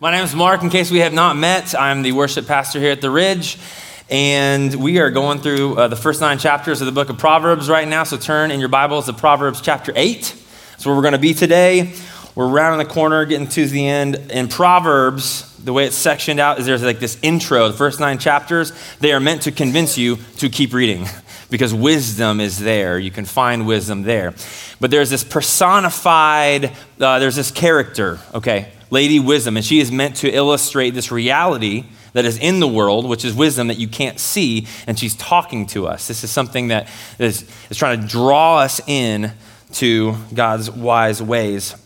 My name is Mark. In case we have not met, I'm the worship pastor here at the Ridge. And we are going through uh, the first nine chapters of the book of Proverbs right now. So turn in your Bibles to Proverbs chapter 8. That's where we're going to be today. We're rounding the corner, getting to the end. In Proverbs, the way it's sectioned out is there's like this intro, the first nine chapters. They are meant to convince you to keep reading because wisdom is there. You can find wisdom there. But there's this personified, uh, there's this character, okay? Lady Wisdom, and she is meant to illustrate this reality that is in the world, which is wisdom that you can't see, and she's talking to us. This is something that is, is trying to draw us in to God's wise ways.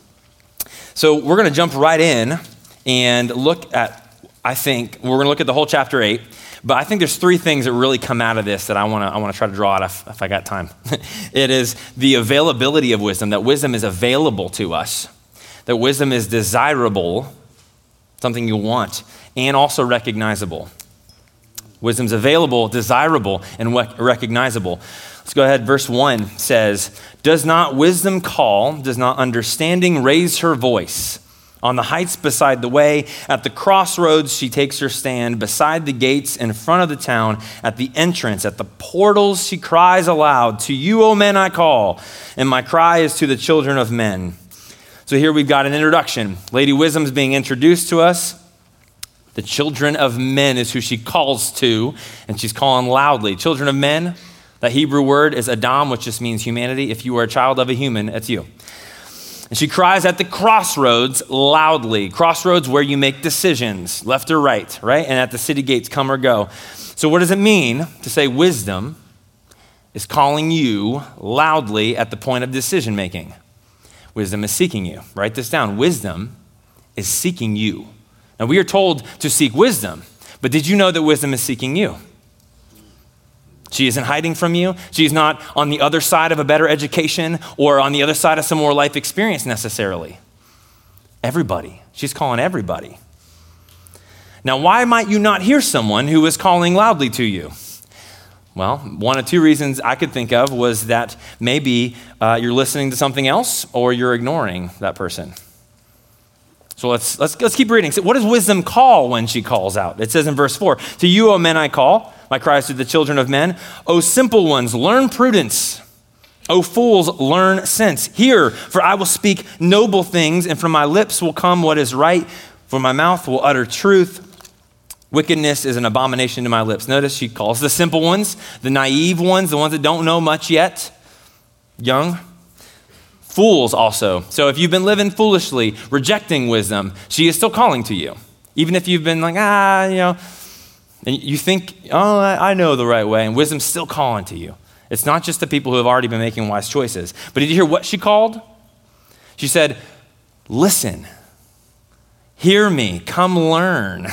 So we're going to jump right in and look at, I think, we're going to look at the whole chapter 8. But I think there's three things that really come out of this that I want to I want to try to draw out if, if I got time. it is the availability of wisdom, that wisdom is available to us that wisdom is desirable, something you want, and also recognizable. Wisdom's available, desirable, and recognizable. Let's go ahead. Verse 1 says, Does not wisdom call? Does not understanding raise her voice? On the heights beside the way, at the crossroads, she takes her stand. Beside the gates, in front of the town, at the entrance, at the portals, she cries aloud, To you, O men, I call, and my cry is to the children of men. So here we've got an introduction. Lady Wisdom's being introduced to us. The children of men is who she calls to, and she's calling loudly. Children of men, that Hebrew word is Adam, which just means humanity. If you are a child of a human, it's you. And she cries at the crossroads loudly. Crossroads where you make decisions, left or right, right? And at the city gates, come or go. So, what does it mean to say wisdom is calling you loudly at the point of decision making? Wisdom is seeking you. Write this down. Wisdom is seeking you. Now, we are told to seek wisdom, but did you know that wisdom is seeking you? She isn't hiding from you. She's not on the other side of a better education or on the other side of some more life experience necessarily. Everybody. She's calling everybody. Now, why might you not hear someone who is calling loudly to you? Well, one of two reasons I could think of was that maybe uh, you're listening to something else or you're ignoring that person. So let's, let's, let's keep reading. So what does wisdom call when she calls out? It says in verse 4 To you, O men, I call, my cries to the children of men. O simple ones, learn prudence. O fools, learn sense. Hear, for I will speak noble things, and from my lips will come what is right, for my mouth will utter truth. Wickedness is an abomination to my lips. Notice she calls the simple ones, the naive ones, the ones that don't know much yet, young. Fools also. So if you've been living foolishly, rejecting wisdom, she is still calling to you. Even if you've been like, ah, you know, and you think, oh, I know the right way, and wisdom's still calling to you. It's not just the people who have already been making wise choices. But did you hear what she called? She said, listen, hear me, come learn.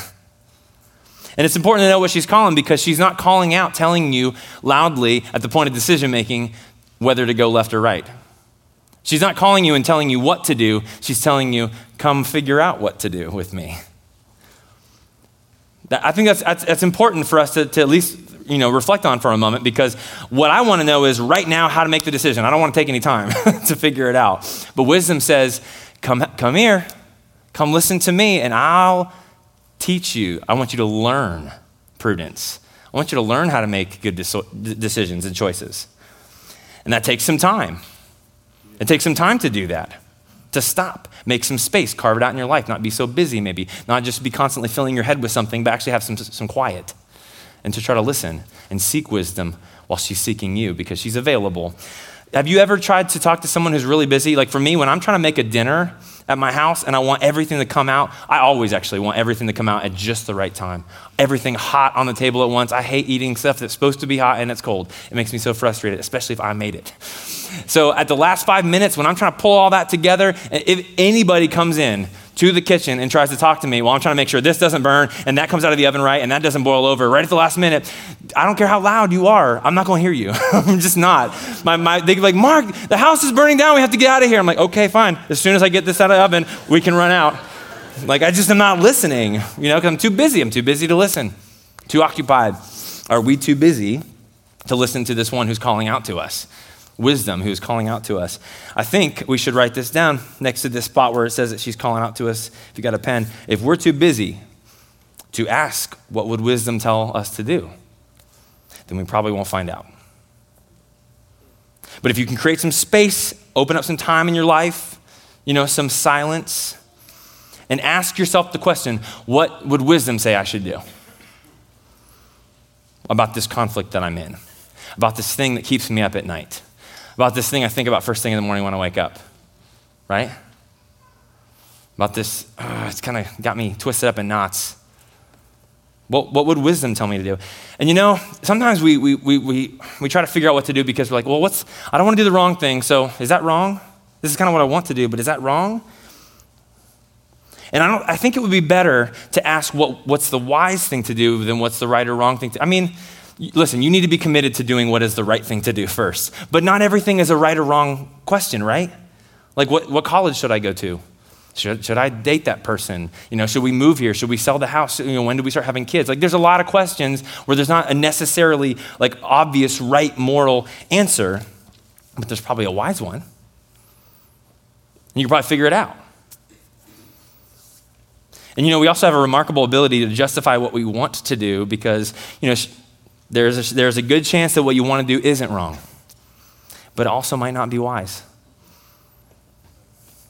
And it's important to know what she's calling because she's not calling out, telling you loudly at the point of decision making whether to go left or right. She's not calling you and telling you what to do. She's telling you, come figure out what to do with me. I think that's, that's, that's, important for us to, to at least you know, reflect on for a moment because what I want to know is right now how to make the decision. I don't want to take any time to figure it out. But wisdom says, come, come here, come listen to me, and I'll teach you, I want you to learn prudence. I want you to learn how to make good decisions and choices. And that takes some time. It takes some time to do that, to stop, make some space, carve it out in your life, not be so busy, maybe, not just be constantly filling your head with something, but actually have some, some quiet and to try to listen and seek wisdom while she's seeking you because she's available. Have you ever tried to talk to someone who's really busy? Like for me, when I'm trying to make a dinner, at my house and I want everything to come out. I always actually want everything to come out at just the right time. Everything hot on the table at once. I hate eating stuff that's supposed to be hot and it's cold. It makes me so frustrated, especially if I made it. So at the last five minutes, when I'm trying to pull all that together, if anybody comes in to the kitchen and tries to talk to me while I'm trying to make sure this doesn't burn and that comes out of the oven right and that doesn't boil over right at the last minute, I don't care how loud you are, I'm not going to hear you. I'm just not. My, my, they like, Mark, the house is burning down. We have to get out of here. I'm like, okay, fine. As soon as I get this out of the oven, we can run out. Like, I just am not listening, you know, because I'm too busy. I'm too busy to listen, too occupied. Are we too busy to listen to this one who's calling out to us? Wisdom who's calling out to us. I think we should write this down next to this spot where it says that she's calling out to us. If you got a pen, if we're too busy to ask what would wisdom tell us to do, then we probably won't find out. But if you can create some space, open up some time in your life, you know, some silence, and ask yourself the question what would wisdom say I should do about this conflict that I'm in, about this thing that keeps me up at night? About this thing I think about first thing in the morning when I wake up, right? About this, uh, it's kind of got me twisted up in knots. What, what would wisdom tell me to do? And you know, sometimes we, we, we, we, we try to figure out what to do because we're like, well, what's, I don't want to do the wrong thing, so is that wrong? This is kind of what I want to do, but is that wrong? And I, don't, I think it would be better to ask what, what's the wise thing to do than what's the right or wrong thing to I mean, listen, you need to be committed to doing what is the right thing to do first. But not everything is a right or wrong question, right? Like, what, what college should I go to? Should, should I date that person? You know, should we move here? Should we sell the house? You know, when do we start having kids? Like, there's a lot of questions where there's not a necessarily like obvious right moral answer, but there's probably a wise one. And you can probably figure it out. And you know, we also have a remarkable ability to justify what we want to do because, you know, there's a, there's a good chance that what you want to do isn't wrong, but it also might not be wise.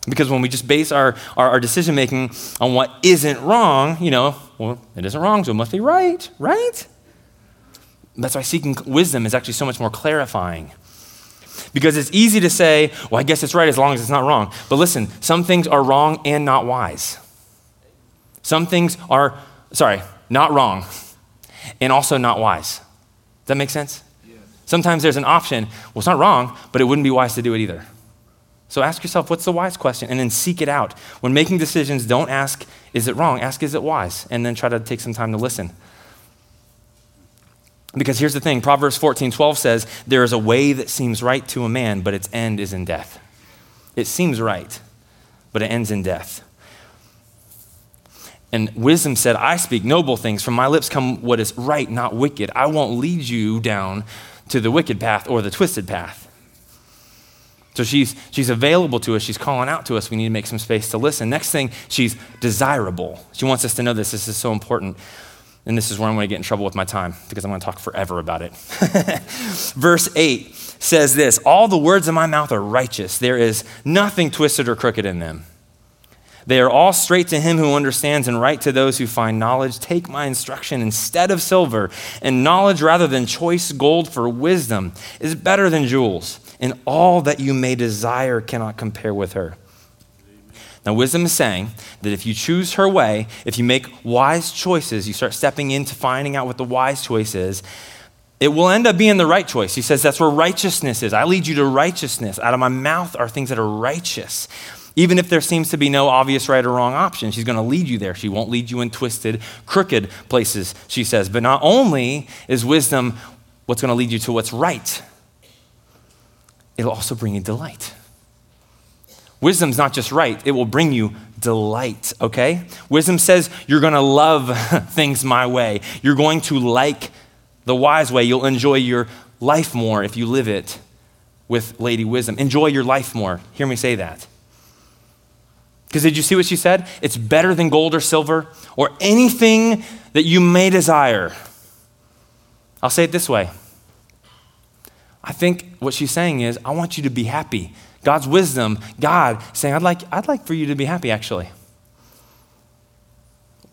Because when we just base our, our, our decision making on what isn't wrong, you know, well, it isn't wrong, so it must be right, right? That's why seeking wisdom is actually so much more clarifying. Because it's easy to say, well, I guess it's right as long as it's not wrong. But listen, some things are wrong and not wise. Some things are, sorry, not wrong and also not wise that make sense? Sometimes there's an option, well, it's not wrong, but it wouldn't be wise to do it either. So ask yourself, what's the wise question? And then seek it out. When making decisions, don't ask, is it wrong? Ask, is it wise? And then try to take some time to listen. Because here's the thing Proverbs 14 12 says, There is a way that seems right to a man, but its end is in death. It seems right, but it ends in death. And wisdom said, I speak noble things. From my lips come what is right, not wicked. I won't lead you down to the wicked path or the twisted path. So she's, she's available to us. She's calling out to us. We need to make some space to listen. Next thing, she's desirable. She wants us to know this. This is so important. And this is where I'm going to get in trouble with my time because I'm going to talk forever about it. Verse 8 says this All the words of my mouth are righteous. There is nothing twisted or crooked in them. They are all straight to him who understands and right to those who find knowledge. Take my instruction instead of silver, and knowledge rather than choice gold for wisdom is better than jewels, and all that you may desire cannot compare with her. Now, wisdom is saying that if you choose her way, if you make wise choices, you start stepping into finding out what the wise choice is, it will end up being the right choice. He says that's where righteousness is. I lead you to righteousness. Out of my mouth are things that are righteous. Even if there seems to be no obvious right or wrong option, she's going to lead you there. She won't lead you in twisted, crooked places, she says. But not only is wisdom what's going to lead you to what's right, it'll also bring you delight. Wisdom's not just right, it will bring you delight, okay? Wisdom says you're going to love things my way. You're going to like the wise way. You'll enjoy your life more if you live it with Lady Wisdom. Enjoy your life more. Hear me say that. Because did you see what she said? It's better than gold or silver or anything that you may desire. I'll say it this way. I think what she's saying is, I want you to be happy. God's wisdom, God saying, I'd like, I'd like for you to be happy, actually.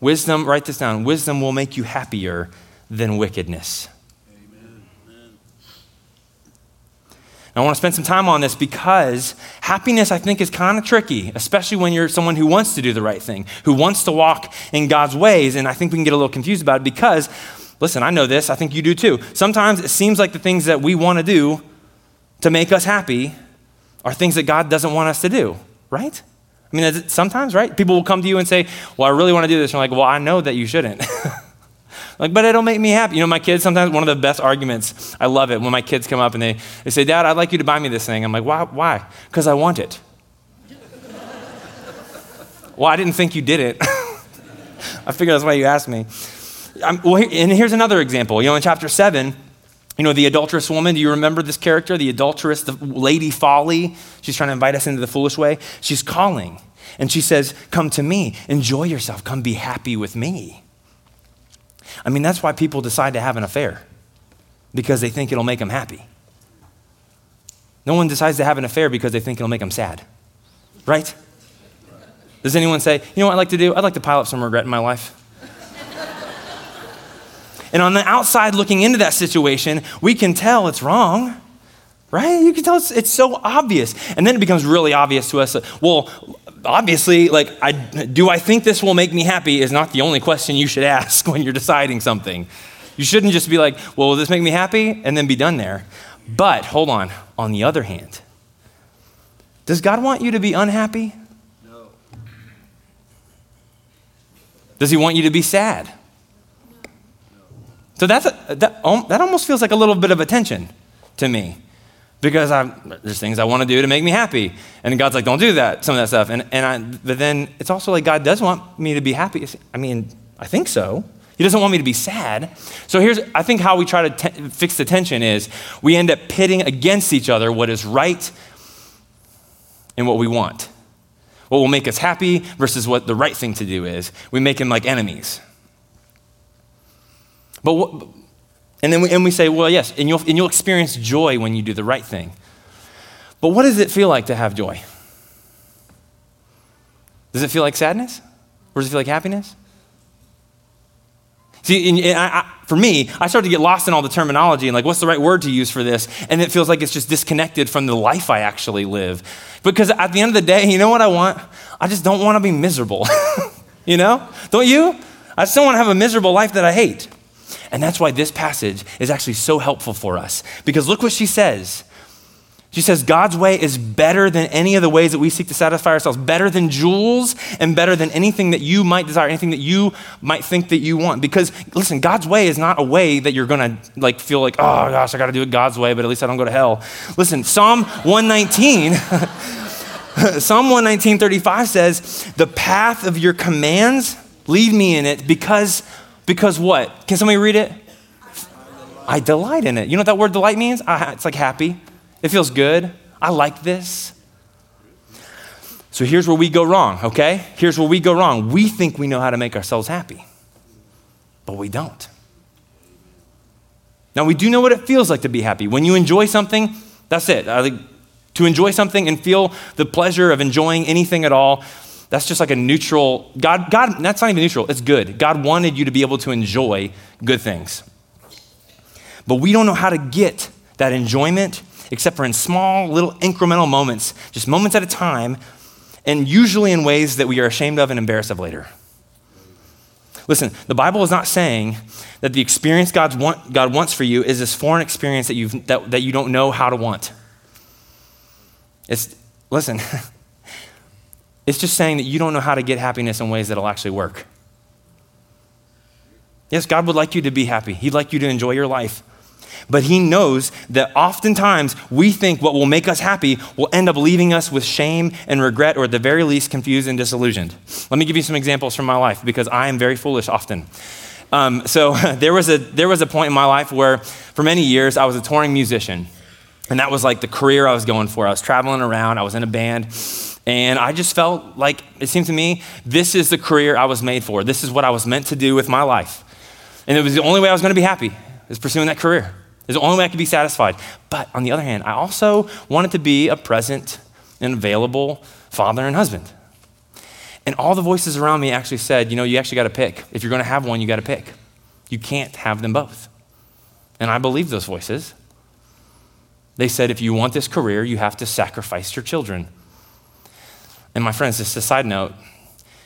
Wisdom, write this down wisdom will make you happier than wickedness. I want to spend some time on this because happiness, I think, is kind of tricky, especially when you're someone who wants to do the right thing, who wants to walk in God's ways. And I think we can get a little confused about it because, listen, I know this, I think you do too. Sometimes it seems like the things that we want to do to make us happy are things that God doesn't want us to do, right? I mean, sometimes, right? People will come to you and say, Well, I really want to do this. And you're like, Well, I know that you shouldn't. Like, but it'll make me happy. You know, my kids, sometimes one of the best arguments, I love it when my kids come up and they, they say, Dad, I'd like you to buy me this thing. I'm like, why? Why? Because I want it. well, I didn't think you did it. I figured that's why you asked me. well, and here's another example. You know, in chapter 7, You know, the adulterous woman, do you remember this character? The adulteress, the Lady Folly. She's trying to invite us into the foolish way. She's calling and she says, Come to me, enjoy yourself, come be happy with me. I mean, that's why people decide to have an affair, because they think it'll make them happy. No one decides to have an affair because they think it'll make them sad, right? Does anyone say, You know what I'd like to do? I'd like to pile up some regret in my life. And on the outside, looking into that situation, we can tell it's wrong, right? You can tell it's, it's so obvious. And then it becomes really obvious to us well, obviously, like, I, do I think this will make me happy is not the only question you should ask when you're deciding something. You shouldn't just be like, well, will this make me happy? And then be done there. But hold on, on the other hand, does God want you to be unhappy? No. Does He want you to be sad? No. So that's a, that, that almost feels like a little bit of a tension to me because i there's things I want to do to make me happy. And God's like, don't do that, some of that stuff. And, and I, but then it's also like God does want me to be happy. I mean, I think so. He doesn't want me to be sad. So here's, I think, how we try to fix the tension is we end up pitting against each other what is right and what we want. What will make us happy versus what the right thing to do is. We make them like enemies. But what, and then we, and we say, well, yes, and you'll, and you'll experience joy when you do the right thing. But what does it feel like to have joy? Does it feel like sadness? Or does it feel like happiness? See, and, and I, I, for me, I start to get lost in all the terminology and like, what's the right word to use for this? And it feels like it's just disconnected from the life I actually live. Because at the end of the day, you know what I want? I just don't want to be miserable. you know? Don't you? I just don't want to have a miserable life that I hate. And that's why this passage is actually so helpful for us. Because look what she says. She says, God's way is better than any of the ways that we seek to satisfy ourselves, better than jewels, and better than anything that you might desire, anything that you might think that you want. Because listen, God's way is not a way that you're gonna like feel like, oh gosh, I gotta do it God's way, but at least I don't go to hell. Listen, Psalm 119. Psalm 119:35 says, "The path of your commands lead me in it because because what? Can somebody read it? I delight in it. You know what that word delight means? it's like happy. It feels good. I like this. So here's where we go wrong, okay? Here's where we go wrong. We think we know how to make ourselves happy, but we don't. Now, we do know what it feels like to be happy. When you enjoy something, that's it. to enjoy something and feel the pleasure of enjoying anything at all, that's just like a neutral, God, God, that's not even neutral, it's good. God wanted you to be able to enjoy good things. But we don't know how to get that enjoyment except for in small, little incremental moments, just moments at a time, and usually in ways that we are ashamed of and embarrassed of later. Listen, the Bible is not saying that the experience God's want, God wants for you is this foreign experience that, you've, that, that you don't know how to want. It's, listen, It's just saying that you don't know how to get happiness in ways that'll actually work. Yes, God would like you to be happy. He'd like you to enjoy your life. But He knows that oftentimes we think what will make us happy will end up leaving us with shame and regret, or at the very least, confused and disillusioned. Let me give you some examples from my life because I am very foolish often. Um, so there was, a, there was a point in my life where, for many years, I was a touring musician. And that was like the career I was going for. I was traveling around, I was in a band. And I just felt like it seemed to me this is the career I was made for. This is what I was meant to do with my life. And it was the only way I was going to be happy, is pursuing that career. It's the only way I could be satisfied. But on the other hand, I also wanted to be a present and available father and husband. And all the voices around me actually said, you know, you actually got to pick. If you're going to have one, you got to pick. You can't have them both. And I believed those voices. They said, if you want this career, you have to sacrifice your children. And my friends, just a side note,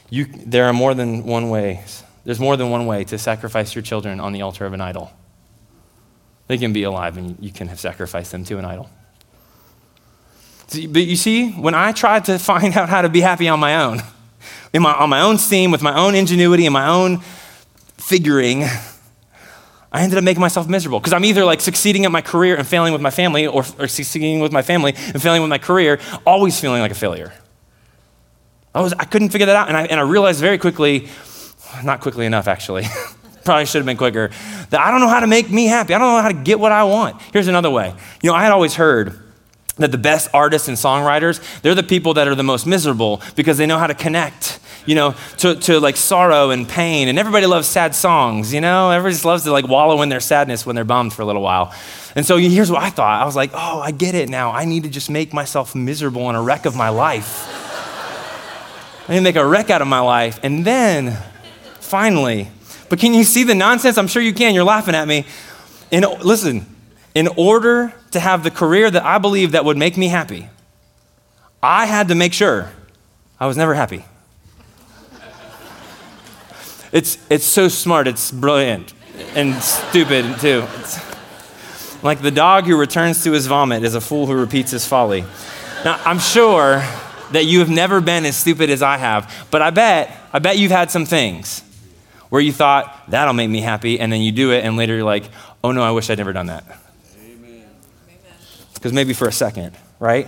you, there are more than one way. There's more than one way to sacrifice your children on the altar of an idol. They can be alive and you can have sacrificed them to an idol. But you see, when I tried to find out how to be happy on my own, my, on my own steam, with my own ingenuity and my own figuring, I ended up making myself miserable because I'm either like succeeding at my career and failing with my family, or, or succeeding with my family and failing with my career, always feeling like a failure. I, was, I couldn't figure that out. And I, and I realized very quickly, not quickly enough actually, Probably should have been quicker. That I don't know how to make me happy. I don't know how to get what I want. Here's another way. You know, I had always heard that the best artists and songwriters, they're the people that are the most miserable because they know how to connect, you know, to, to like sorrow and pain. And everybody loves sad songs, you know? Everybody just loves to like wallow in their sadness when they're bummed for a little while. And so here's what I thought. I was like, oh, I get it now. I need to just make myself miserable and a wreck of my life. I need to make a wreck out of my life. And then, finally, but can you see the nonsense? I'm sure you can. You're laughing at me. And listen, in order to have the career that I believe that would make me happy, I had to make sure I was never happy. It's, it's so smart, it's brilliant and stupid too. It's like the dog who returns to his vomit is a fool who repeats his folly. Now, I'm sure that you have never been as stupid as I have, but I bet, I bet you've had some things where you thought, that'll make me happy, and then you do it, and later you're like, oh no, I wish I'd never done that because maybe for a second, right?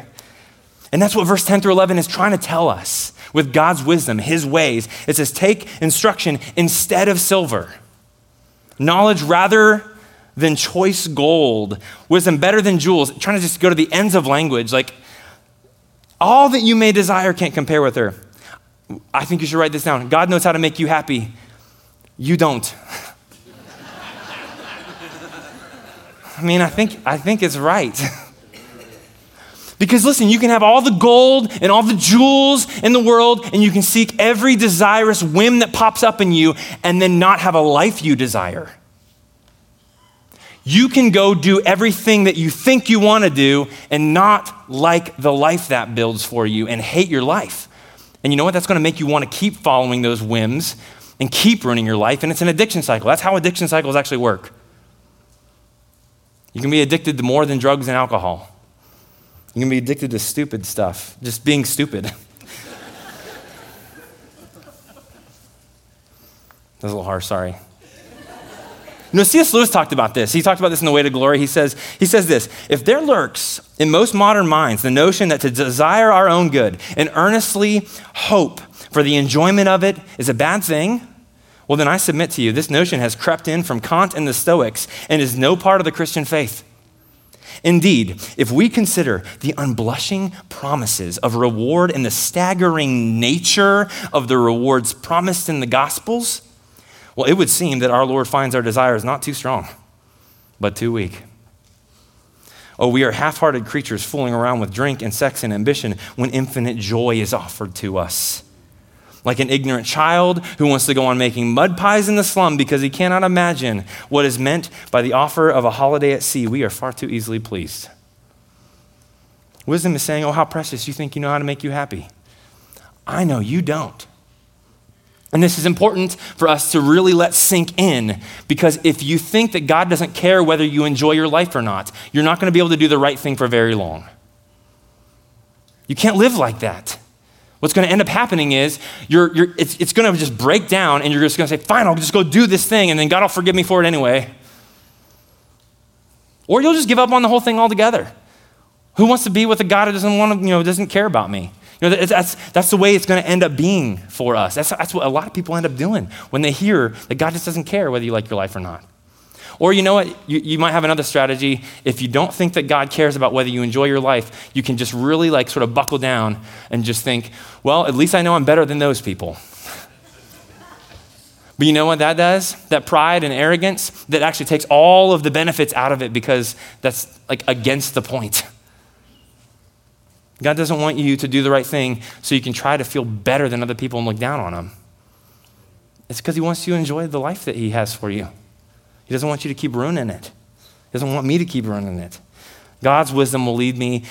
And that's what verse 10 through 11 is trying to tell us with God's wisdom, his ways. It says, take instruction instead of silver, knowledge rather than choice gold, wisdom better than jewels. Trying to just go to the ends of language. Like, all that you may desire can't compare with her. I think you should write this down. God knows how to make you happy. You don't. I mean, I think, I think it's right. Because listen, you can have all the gold and all the jewels in the world, and you can seek every desirous whim that pops up in you, and then not have a life you desire. You can go do everything that you think you want to do and not like the life that builds for you and hate your life. And you know what? That's going to make you want to keep following those whims and keep ruining your life. And it's an addiction cycle. That's how addiction cycles actually work. You can be addicted to more than drugs and alcohol. You can be addicted to stupid stuff, just being stupid. That's a little harsh, sorry. Know, C.S. Lewis talked about this. He talked about this in The Weight of Glory. He says, he says this If there lurks in most modern minds the notion that to desire our own good and earnestly hope for the enjoyment of it is a bad thing, well, then I submit to you, this notion has crept in from Kant and the Stoics and is no part of the Christian faith. Indeed, if we consider the unblushing promises of reward and the staggering nature of the rewards promised in the Gospels, well, it would seem that our Lord finds our desires not too strong, but too weak. Oh, we are half hearted creatures fooling around with drink and sex and ambition when infinite joy is offered to us like an ignorant child who wants to go on making mud pies in the slum because he cannot imagine what is meant by the offer of a holiday at sea. We are far too easily pleased. Wisdom is saying, Oh, how precious, you think you know how to make you happy. I know you don't. And this is important for us to really let sink in because if you think that God doesn't care whether you enjoy your life or not, you're not going to be able to do the right thing for very long. You can't live like that. What's going to end up happening is you're, you're, it's, it's going to just break down and you're just going to say, fine, I'll just go do this thing and then God will forgive me for it anyway. Or you'll just give up on the whole thing altogether. Who wants to be with a God who doesn't want to, you know, doesn't care about me? You know, that's, that's the way it's going to end up being for us. That's, that's what a lot of people end up doing when they hear that God just doesn't care whether you like your life or not. Or you know what? You, you might have another strategy. If you don't think that God cares about whether you enjoy your life, you can just really like sort of buckle down and just think, well, at least I know I'm better than those people. But you know what that does? That pride and arrogance that actually takes all of the benefits out of it because that's like against the point. God doesn't want you to do the right thing so you can try to feel better than other people and look down on them. It's because He wants you to enjoy the life that He has for you. He doesn't want you to keep ruining it. He doesn't want me to keep ruining it. God's wisdom will lead me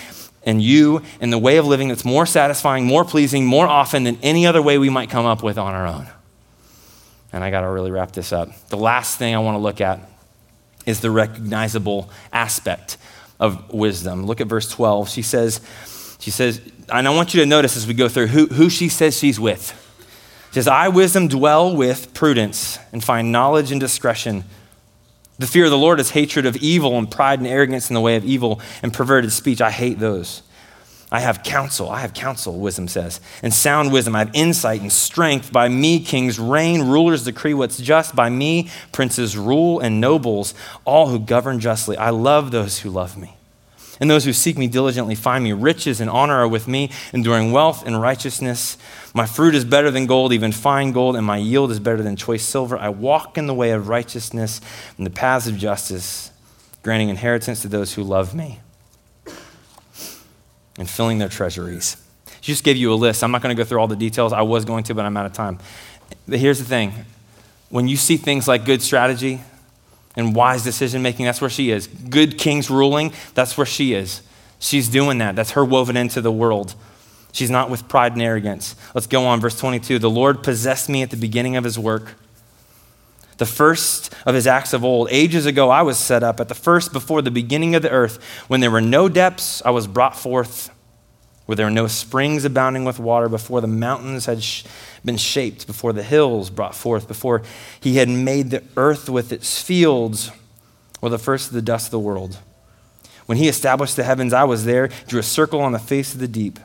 and you in the way of living that's more satisfying, more pleasing, more often than any other way we might come up with on our own. And I got to really wrap this up. The last thing I want to look at is the recognizable aspect of wisdom. Look at verse 12. She says, she says, and I want you to notice as we go through who, who she says she's with. She says, I, wisdom, dwell with prudence and find knowledge and discretion. The fear of the Lord is hatred of evil and pride and arrogance in the way of evil and perverted speech. I hate those. I have counsel. I have counsel, wisdom says, and sound wisdom. I have insight and strength. By me, kings reign, rulers decree what's just. By me, princes rule, and nobles, all who govern justly. I love those who love me. And those who seek me diligently find me. Riches and honor are with me, enduring wealth and righteousness. My fruit is better than gold, even fine gold, and my yield is better than choice silver. I walk in the way of righteousness and the paths of justice, granting inheritance to those who love me and filling their treasuries. She just gave you a list. I'm not going to go through all the details. I was going to, but I'm out of time. But here's the thing when you see things like good strategy and wise decision making, that's where she is. Good kings ruling, that's where she is. She's doing that. That's her woven into the world. She's not with pride and arrogance. Let's go on, verse 22. The Lord possessed me at the beginning of his work the first of his acts of old. Ages ago, I was set up at the first before the beginning of the earth. When there were no depths, I was brought forth. Where there were no springs abounding with water, before the mountains had sh- been shaped, before the hills brought forth, before he had made the earth with its fields, or the first of the dust of the world. When he established the heavens, I was there, drew a circle on the face of the deep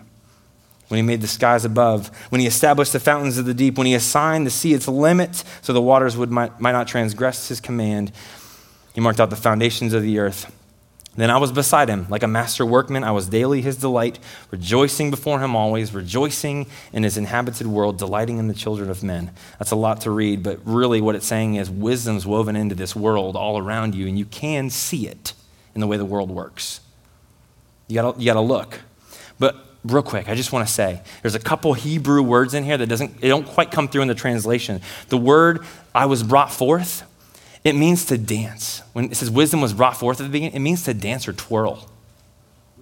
when he made the skies above, when he established the fountains of the deep, when he assigned the sea its limit so the waters would, might, might not transgress his command. He marked out the foundations of the earth. Then I was beside him, like a master workman. I was daily his delight, rejoicing before him always, rejoicing in his inhabited world, delighting in the children of men. That's a lot to read, but really what it's saying is wisdom's woven into this world all around you, and you can see it in the way the world works. You gotta, you gotta look. But real quick, I just want to say there's a couple Hebrew words in here that doesn't they don't quite come through in the translation. The word I was brought forth, it means to dance. When it says wisdom was brought forth at the beginning, it means to dance or twirl.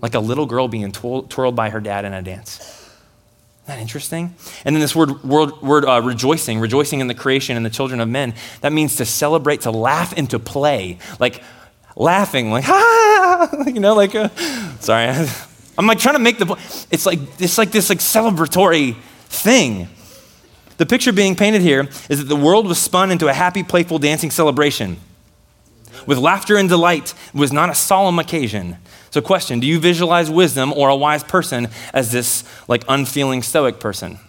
Like a little girl being twirled by her dad in a dance. Isn't that interesting? And then this word, word, word uh, rejoicing, rejoicing in the creation and the children of men, that means to celebrate, to laugh, and to play. Like laughing, like, ha, you know, like, uh, sorry. I'm like trying to make the. It's like it's like this like celebratory thing. The picture being painted here is that the world was spun into a happy, playful, dancing celebration. With laughter and delight, it was not a solemn occasion. So, question Do you visualize wisdom or a wise person as this like unfeeling stoic person?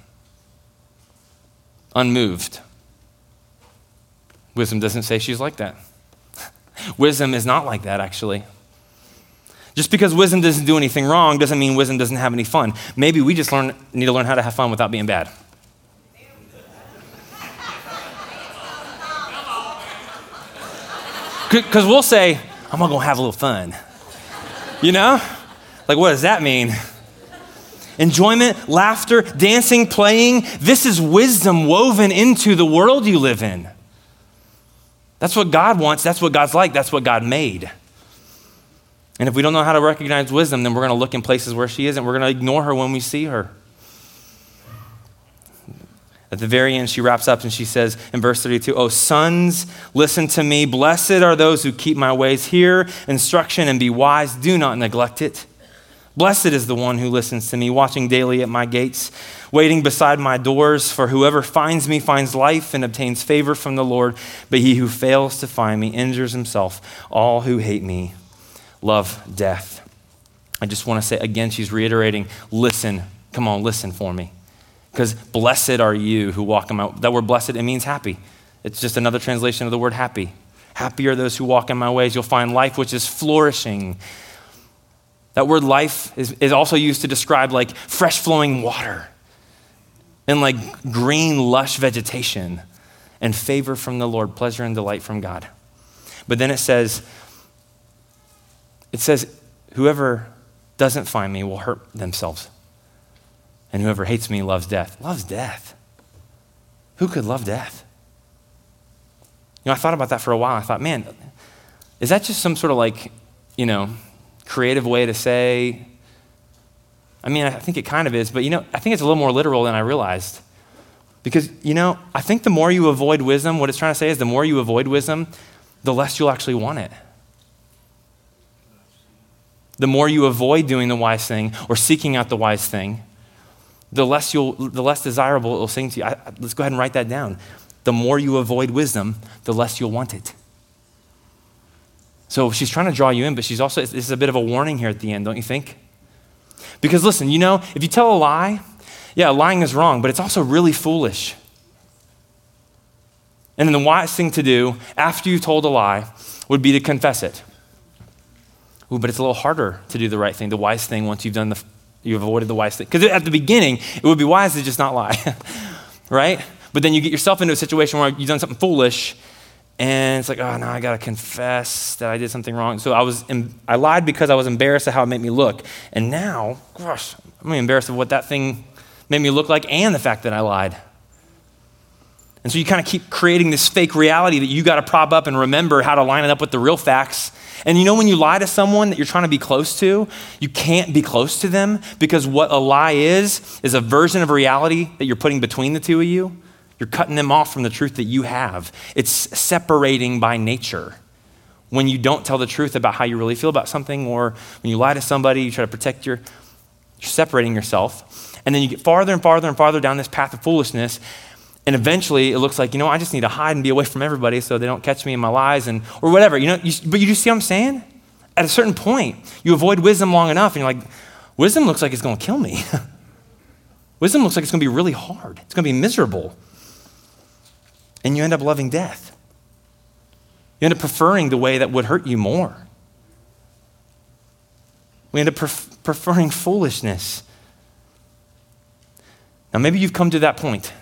Unmoved. Wisdom doesn't say she's like that. wisdom is not like that, actually. Just because wisdom doesn't do anything wrong doesn't mean wisdom doesn't have any fun. Maybe we just learn, need to learn how to have fun without being bad. Because we'll say, I'm going to have a little fun. You know? Like, what does that mean? Enjoyment, laughter, dancing, playing. This is wisdom woven into the world you live in. That's what God wants. That's what God's like. That's what God made. And if we don't know how to recognize wisdom, then we're going to look in places where she isn't. We're going to ignore her when we see her. At the very end, she wraps up and she says in verse 32 Oh, sons, listen to me. Blessed are those who keep my ways. Hear instruction and be wise. Do not neglect it. Blessed is the one who listens to me, watching daily at my gates, waiting beside my doors. For whoever finds me finds life and obtains favor from the Lord. But he who fails to find me injures himself. All who hate me love death. I just want to say again, she's reiterating listen, come on, listen for me. Because blessed are you who walk in my that word blessed, it means happy. It's just another translation of the word happy. Happy are those who walk in my ways. You'll find life which is flourishing. That word life is, is also used to describe like fresh flowing water and like green, lush vegetation and favor from the Lord, pleasure and delight from God. But then it says, it says, Whoever doesn't find me will hurt themselves. And whoever hates me loves death. Loves death. Who could love death? You know, I thought about that for a while. I thought, man, is that just some sort of like, you know, creative way to say? I mean, I think it kind of is, but you know, I think it's a little more literal than I realized. Because, you know, I think the more you avoid wisdom, what it's trying to say is the more you avoid wisdom, the less you'll actually want it the more you avoid doing the wise thing or seeking out the wise thing, the less, you'll, the less desirable it will seem to you. I, let's go ahead and write that down. The more you avoid wisdom, the less you'll want it. So she's trying to draw you in, but she's also, this is a bit of a warning here at the end, don't you think? Because listen, you know, if you tell a lie, yeah, lying is wrong, but it's also really foolish. And then the wise thing to do after you've told a lie would be to confess it. Ooh, but it's a little harder to do the right thing, the wise thing, once you've done the, you've avoided the wise thing. Because at the beginning, it would be wise to just not lie, right? But then you get yourself into a situation where you've done something foolish, and it's like, oh, now I got to confess that I did something wrong. So I was, I lied because I was embarrassed of how it made me look. And now, gosh, I'm embarrassed of what that thing made me look like and the fact that I lied. And so you kind of keep creating this fake reality that you got to prop up and remember how to line it up with the real facts. And you know, when you lie to someone that you're trying to be close to, you can't be close to them because what a lie is, is a version of reality that you're putting between the two of you. You're cutting them off from the truth that you have. It's separating by nature. When you don't tell the truth about how you really feel about something, or when you lie to somebody, you try to protect your, you're separating yourself. And then you get farther and farther and farther down this path of foolishness. And eventually it looks like, you know, I just need to hide and be away from everybody so they don't catch me in my lies and, or whatever. You know, you, but you just see what I'm saying? At a certain point, you avoid wisdom long enough and you're like, wisdom looks like it's going to kill me. wisdom looks like it's going to be really hard. It's going to be miserable and you end up loving death. You end up preferring the way that would hurt you more. We end up pref- preferring foolishness. Now, maybe you've come to that point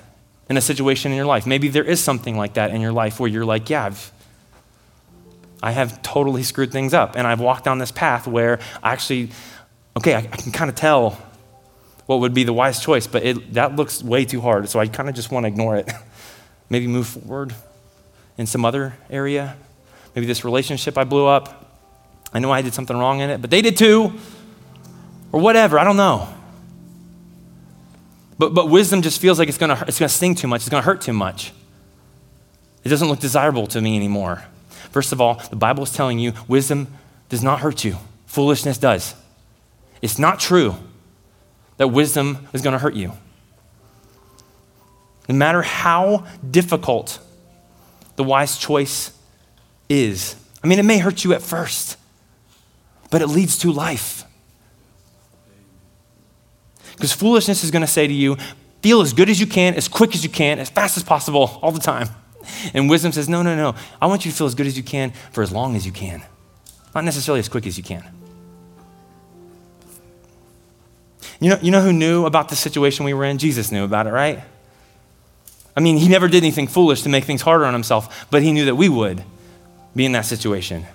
in a situation in your life. Maybe there is something like that in your life where you're like, yeah, I've, I have totally screwed things up. And I've walked down this path where I actually, okay, I, I can kind of tell what would be the wise choice, but it, that looks way too hard. So I kind of just want to ignore it. maybe move forward in some other area. Maybe this relationship I blew up. I know I did something wrong in it, but they did too. Or whatever, I don't know. But, but wisdom just feels like it's gonna, it's gonna sting too much, it's gonna hurt too much. It doesn't look desirable to me anymore. First of all, the Bible is telling you wisdom does not hurt you, foolishness does. It's not true that wisdom is gonna hurt you. No matter how difficult the wise choice is. I mean, it may hurt you at first, but it leads to life. Because foolishness is going to say to you, feel as good as you can, as quick as you can, as fast as possible, all the time. And wisdom says, no, no, no. I want you to feel as good as you can for as long as you can, not necessarily as quick as you can. You know, you know who knew about the situation we were in? Jesus knew about it, right? I mean, he never did anything foolish to make things harder on himself, but he knew that we would be in that situation.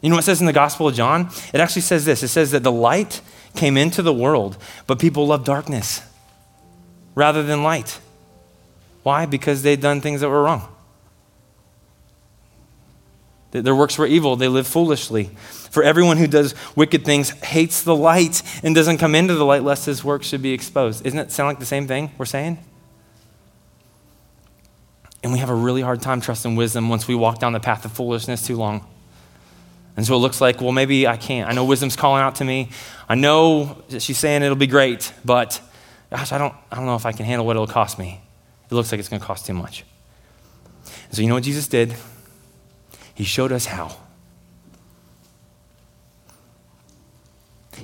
You know what it says in the Gospel of John? It actually says this it says that the light came into the world, but people loved darkness rather than light. Why? Because they'd done things that were wrong. Their works were evil, they lived foolishly. For everyone who does wicked things hates the light and doesn't come into the light lest his works should be exposed. Isn't it sound like the same thing we're saying? And we have a really hard time trusting wisdom once we walk down the path of foolishness too long. And so it looks like, well, maybe I can't. I know wisdom's calling out to me. I know she's saying it'll be great, but gosh, I don't, I don't know if I can handle what it'll cost me. It looks like it's going to cost too much. And so you know what Jesus did? He showed us how.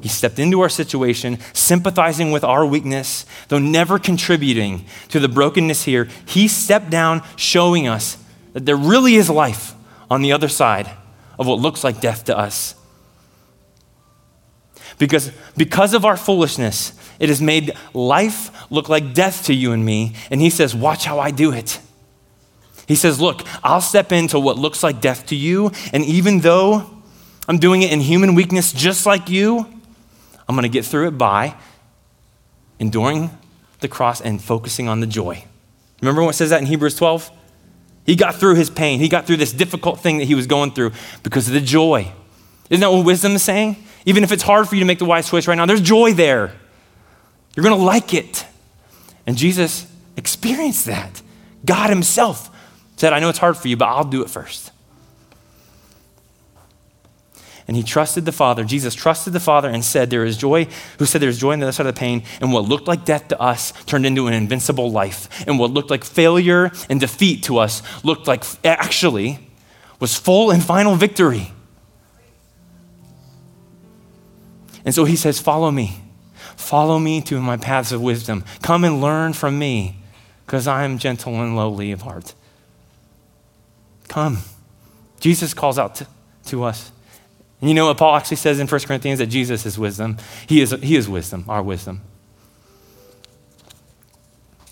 He stepped into our situation, sympathizing with our weakness, though never contributing to the brokenness here. He stepped down, showing us that there really is life on the other side of what looks like death to us. Because, because of our foolishness, it has made life look like death to you and me. And he says, Watch how I do it. He says, Look, I'll step into what looks like death to you. And even though I'm doing it in human weakness just like you, I'm going to get through it by enduring the cross and focusing on the joy. Remember what says that in Hebrews 12? He got through his pain. He got through this difficult thing that he was going through because of the joy. Isn't that what wisdom is saying? Even if it's hard for you to make the wise choice right now, there's joy there. You're going to like it. And Jesus experienced that. God Himself said, I know it's hard for you, but I'll do it first and he trusted the Father. Jesus trusted the Father and said, There is joy, who said, There's joy on the other side of the pain. And what looked like death to us turned into an invincible life. And what looked like failure and defeat to us looked like actually was full and final victory. And so he says, Follow me. Follow me to my paths of wisdom. Come and learn from me, because I am gentle and lowly of heart. Come. Jesus calls out to, to us. And you know what Paul actually says in 1 Corinthians that Jesus is wisdom? He is, he is wisdom, our wisdom.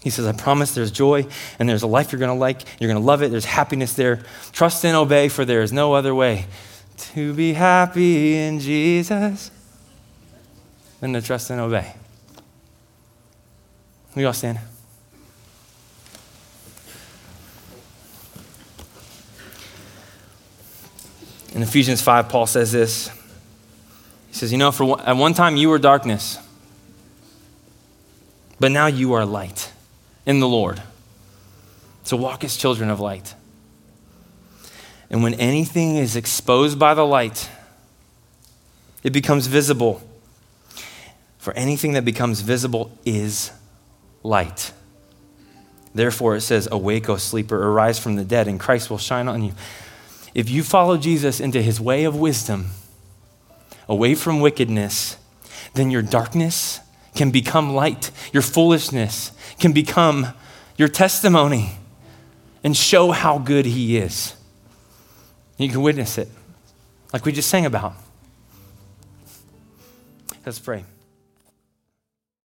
He says, I promise there's joy and there's a life you're going to like. You're going to love it. There's happiness there. Trust and obey, for there is no other way to be happy in Jesus than to trust and obey. We all stand. In Ephesians 5, Paul says this. He says, You know, for one, at one time you were darkness, but now you are light in the Lord. So walk as children of light. And when anything is exposed by the light, it becomes visible. For anything that becomes visible is light. Therefore, it says, Awake, O sleeper, arise from the dead, and Christ will shine on you. If you follow Jesus into his way of wisdom, away from wickedness, then your darkness can become light. Your foolishness can become your testimony and show how good he is. You can witness it, like we just sang about. Let's pray.